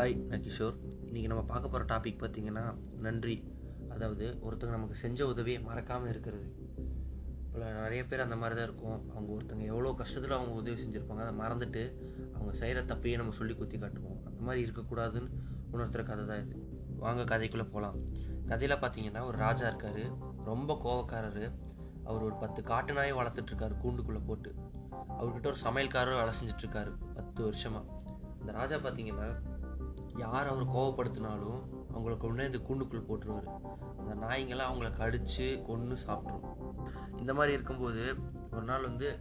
Hi நான் கிஷோர் இன்றைக்கி நம்ம பார்க்க போகிற டாபிக் பார்த்திங்கன்னா நன்றி. அதாவது ஒருத்தங்க நமக்கு செஞ்ச உதவியை மறக்காமல் இருக்கிறது. இப்போ நிறைய பேர் அந்த மாதிரி தான் இருக்கும். அவங்க ஒருத்தங்க எவ்வளோ கஷ்டத்தில் அவங்க உதவி செஞ்சுருப்பாங்க அதை மறந்துட்டு அவங்க செய்கிற தப்பையே நம்ம சொல்லி குத்தி காட்டுவோம். அந்த மாதிரி இருக்கக்கூடாதுன்னு உணர்த்துற கதை தான் இது. வாங்க கதைக்குள்ளே போகலாம் கதையில் பார்த்தீங்கன்னா ஒரு ராஜா இருக்கார். ரொம்ப கோவக்காரர். அவர் ஒரு பத்து காட்டு நாயை வளர்த்துட்ருக்காரு கூண்டுக்குள்ளே போட்டு. அவர்கிட்ட ஒரு சமையல்காரர் வேலை செஞ்சிட்ருக்காரு பத்து வருஷமாக இந்த ராஜா பார்த்தீங்கன்னா யார் அவர் கோவப்படுத்தினாலும் அவங்கள கொண்டு இந்த கூண்டுக்குள்ளே போட்டுருவார். அந்த நாய்ங்கெல்லாம் அவங்கள கடித்து கொன்று சாப்பிட்ரும் இந்த மாதிரி இருக்கும்போது ஒரு நாள் வந்து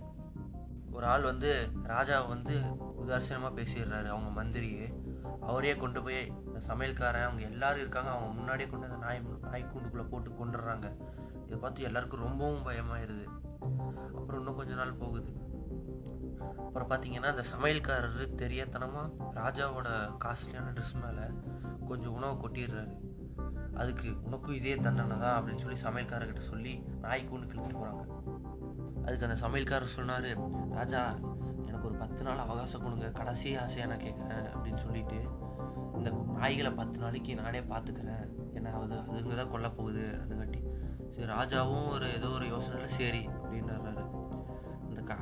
ஒரு ஆள் வந்து ராஜாவை வந்து உதாசீனமாக பேசிடுறாரு அவங்க மந்திரியே. அவரே கொண்டு போய் இந்த சமையல்காரன் அவங்க எல்லாரும் இருக்காங்க. அவங்க முன்னாடியே கொண்டு அந்த நாய் நாய் கூண்டுக்குள்ளே போட்டு கொண்டுடுறாங்க இதை பார்த்து எல்லாருக்கும் ரொம்பவும் பயமாயிருது. அப்புறம் இன்னும் கொஞ்ச நாள் போகுது. அப்புறம் பார்த்தீங்கன்னா அந்த சமையல்காரர் தெரியாதனமாக ராஜாவோட காஸ்ட்லியான ட்ரெஸ் மேலே கொஞ்சம் உணவை கொட்டிடுறாரு. அதுக்கு உனக்கும் இதே தண்டனை தான் அப்படின்னு சொல்லி சமையல்காரர்கிட்ட சொல்லி நாய்க்கு ஒன்று கிழிச்சிட்டு போகிறாங்க அதுக்கு அந்த சமையல்காரர் சொன்னார் ராஜா எனக்கு ஒரு பத்து நாள் அவகாசம் கொடுங்க. கடைசி ஆசையாக நான் கேட்குறேன் அப்படின்னு சொல்லிட்டு இந்த நாய்களை பத்து நாளைக்கு நானே பார்த்துக்கிறேன். ஏன்னா அது அதுங்க தான் கொல்ல போகுது அதுங்காட்டி. சரி ராஜாவும் ஒரு ஏதோ ஒரு யோசனையில் சரி அப்படின்றாரு.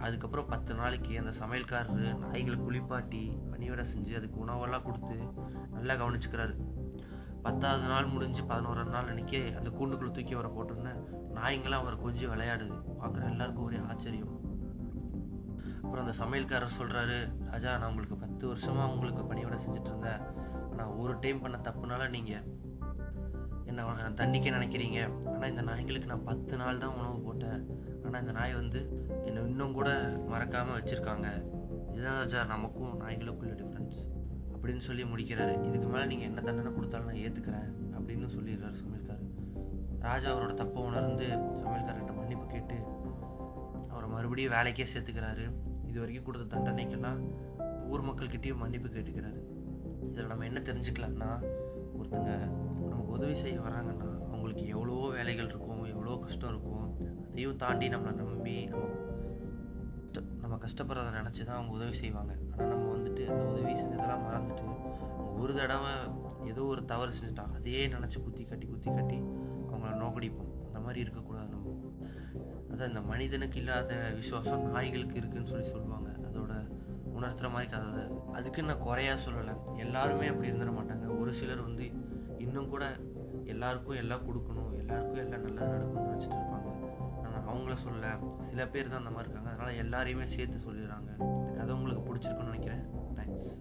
அதுக்கப்புறம் பத்து நாளைக்கு அந்த சமையல்காரரு நாய்களை குளிப்பாட்டி பணிவிடை செஞ்சு அதுக்கு உணவெல்லாம் கொடுத்து நல்லா கவனிச்சுக்கிறாரு. பத்தாவது நாள் முடிஞ்சு பதினோராம் நாள் அன்னைக்கே அந்த கூண்டுக்குள்ளே தூக்கி வர போட்டோன்னே நாய்ங்களாம் அவரை கொஞ்சம் விளையாடுது. பார்க்குற எல்லாருக்கும் ஒரே ஆச்சரியம். அப்புறம் அந்த சமையல்காரர் சொல்கிறாரு ராஜா நான் உங்களுக்கு பத்து வருஷமாக உங்களுக்கு பணிவிடை செஞ்சுட்டு இருந்தேன். ஆனால் ஒரு டைம் பண்ண தப்புனால நீங்கள் என்ன தண்டிக்க நினைக்கிறீங்க. ஆனால் இந்த நாய்களுக்கு நான் பத்து நாள் தான் உணவு போட்டேன். ஆனால் இந்த நாய் வந்து என்னை கூட மறக்காமல் வச்சுருக்காங்க. இதுதான் ராஜா நமக்கும் நாய்களுக்குள்ள டிஃப்ரென்ஸ் அப்படின்னு சொல்லி முடிக்கிறாரு. இதுக்கு மேலே நீங்கள் என்ன தண்டனை கொடுத்தாலும் நான் ஏற்றுக்கிறேன் அப்படின்னு சொல்லிடுறாரு சமையல்காரர். ராஜா அவரோட தப்பை உணர்ந்து சமையல்காரர்கிட்ட மன்னிப்பு கேட்டு அவரை மறுபடியும் வேலைக்கே சேர்த்துக்கிறாரு. இது வரைக்கும் கொடுத்த தண்டனைக்கெல்லாம் ஊர் மக்கள்கிட்டேயும் மன்னிப்பு கேட்டுக்கிறாரு. இதில் நம்ம என்ன தெரிஞ்சுக்கலாம்னா ஒருத்தங்க நமக்கு உதவி செய்ய வராங்கன்னா அவங்களுக்கு எவ்வளோ வேலைகள் இருக்கும் எவ்வளோ கஷ்டம் இருக்கும் அதையும் தாண்டி நம்மளை நம்பி நம்ம கஷ்டப்படுறத நினச்சி தான் அவங்க உதவி செய்வாங்க. ஆனால் நம்ம வந்துட்டு அந்த உதவி செஞ்சதெல்லாம் மறந்துட்டு ஒரு தடவை ஏதோ ஒரு தவறு செஞ்சுட்டா அதையே நினச்சி குத்தி கட்டி குத்தி கட்டி அவங்கள நோக்கடிப்போம். அந்த மாதிரி இருக்கக்கூடாது நம்ம. அதான் இந்த மனிதனுக்கு இல்லாத விசுவாசம் நாய்களுக்கு இருக்குன்னு சொல்லி சொல்லுவாங்க. அதோட உணர்த்துற மாதிரி கதை அது. அதுக்கு நான் குறையா சொல்லலை. எல்லாருமே அப்படி இருந்துட மாட்டாங்க. ஒரு சிலர் வந்து இன்னும் கூட எல்லாருக்கும் எல்லாம் கொடுக்கணும் எல்லாருக்கும் எல்லாம் நல்லது நடக்கணும்னு நினச்சிட்டு இருப்பாங்க. அவங்கள சொல்ல சில பேர் தான் அந்த மாதிரி இருக்காங்க. அதனால் எல்லாரையுமே சேர்த்து சொல்லிடுறாங்க. அது உங்களுக்கு பிடிச்சிருக்குன்னு நினைக்கிறேன். தேங்க்ஸ்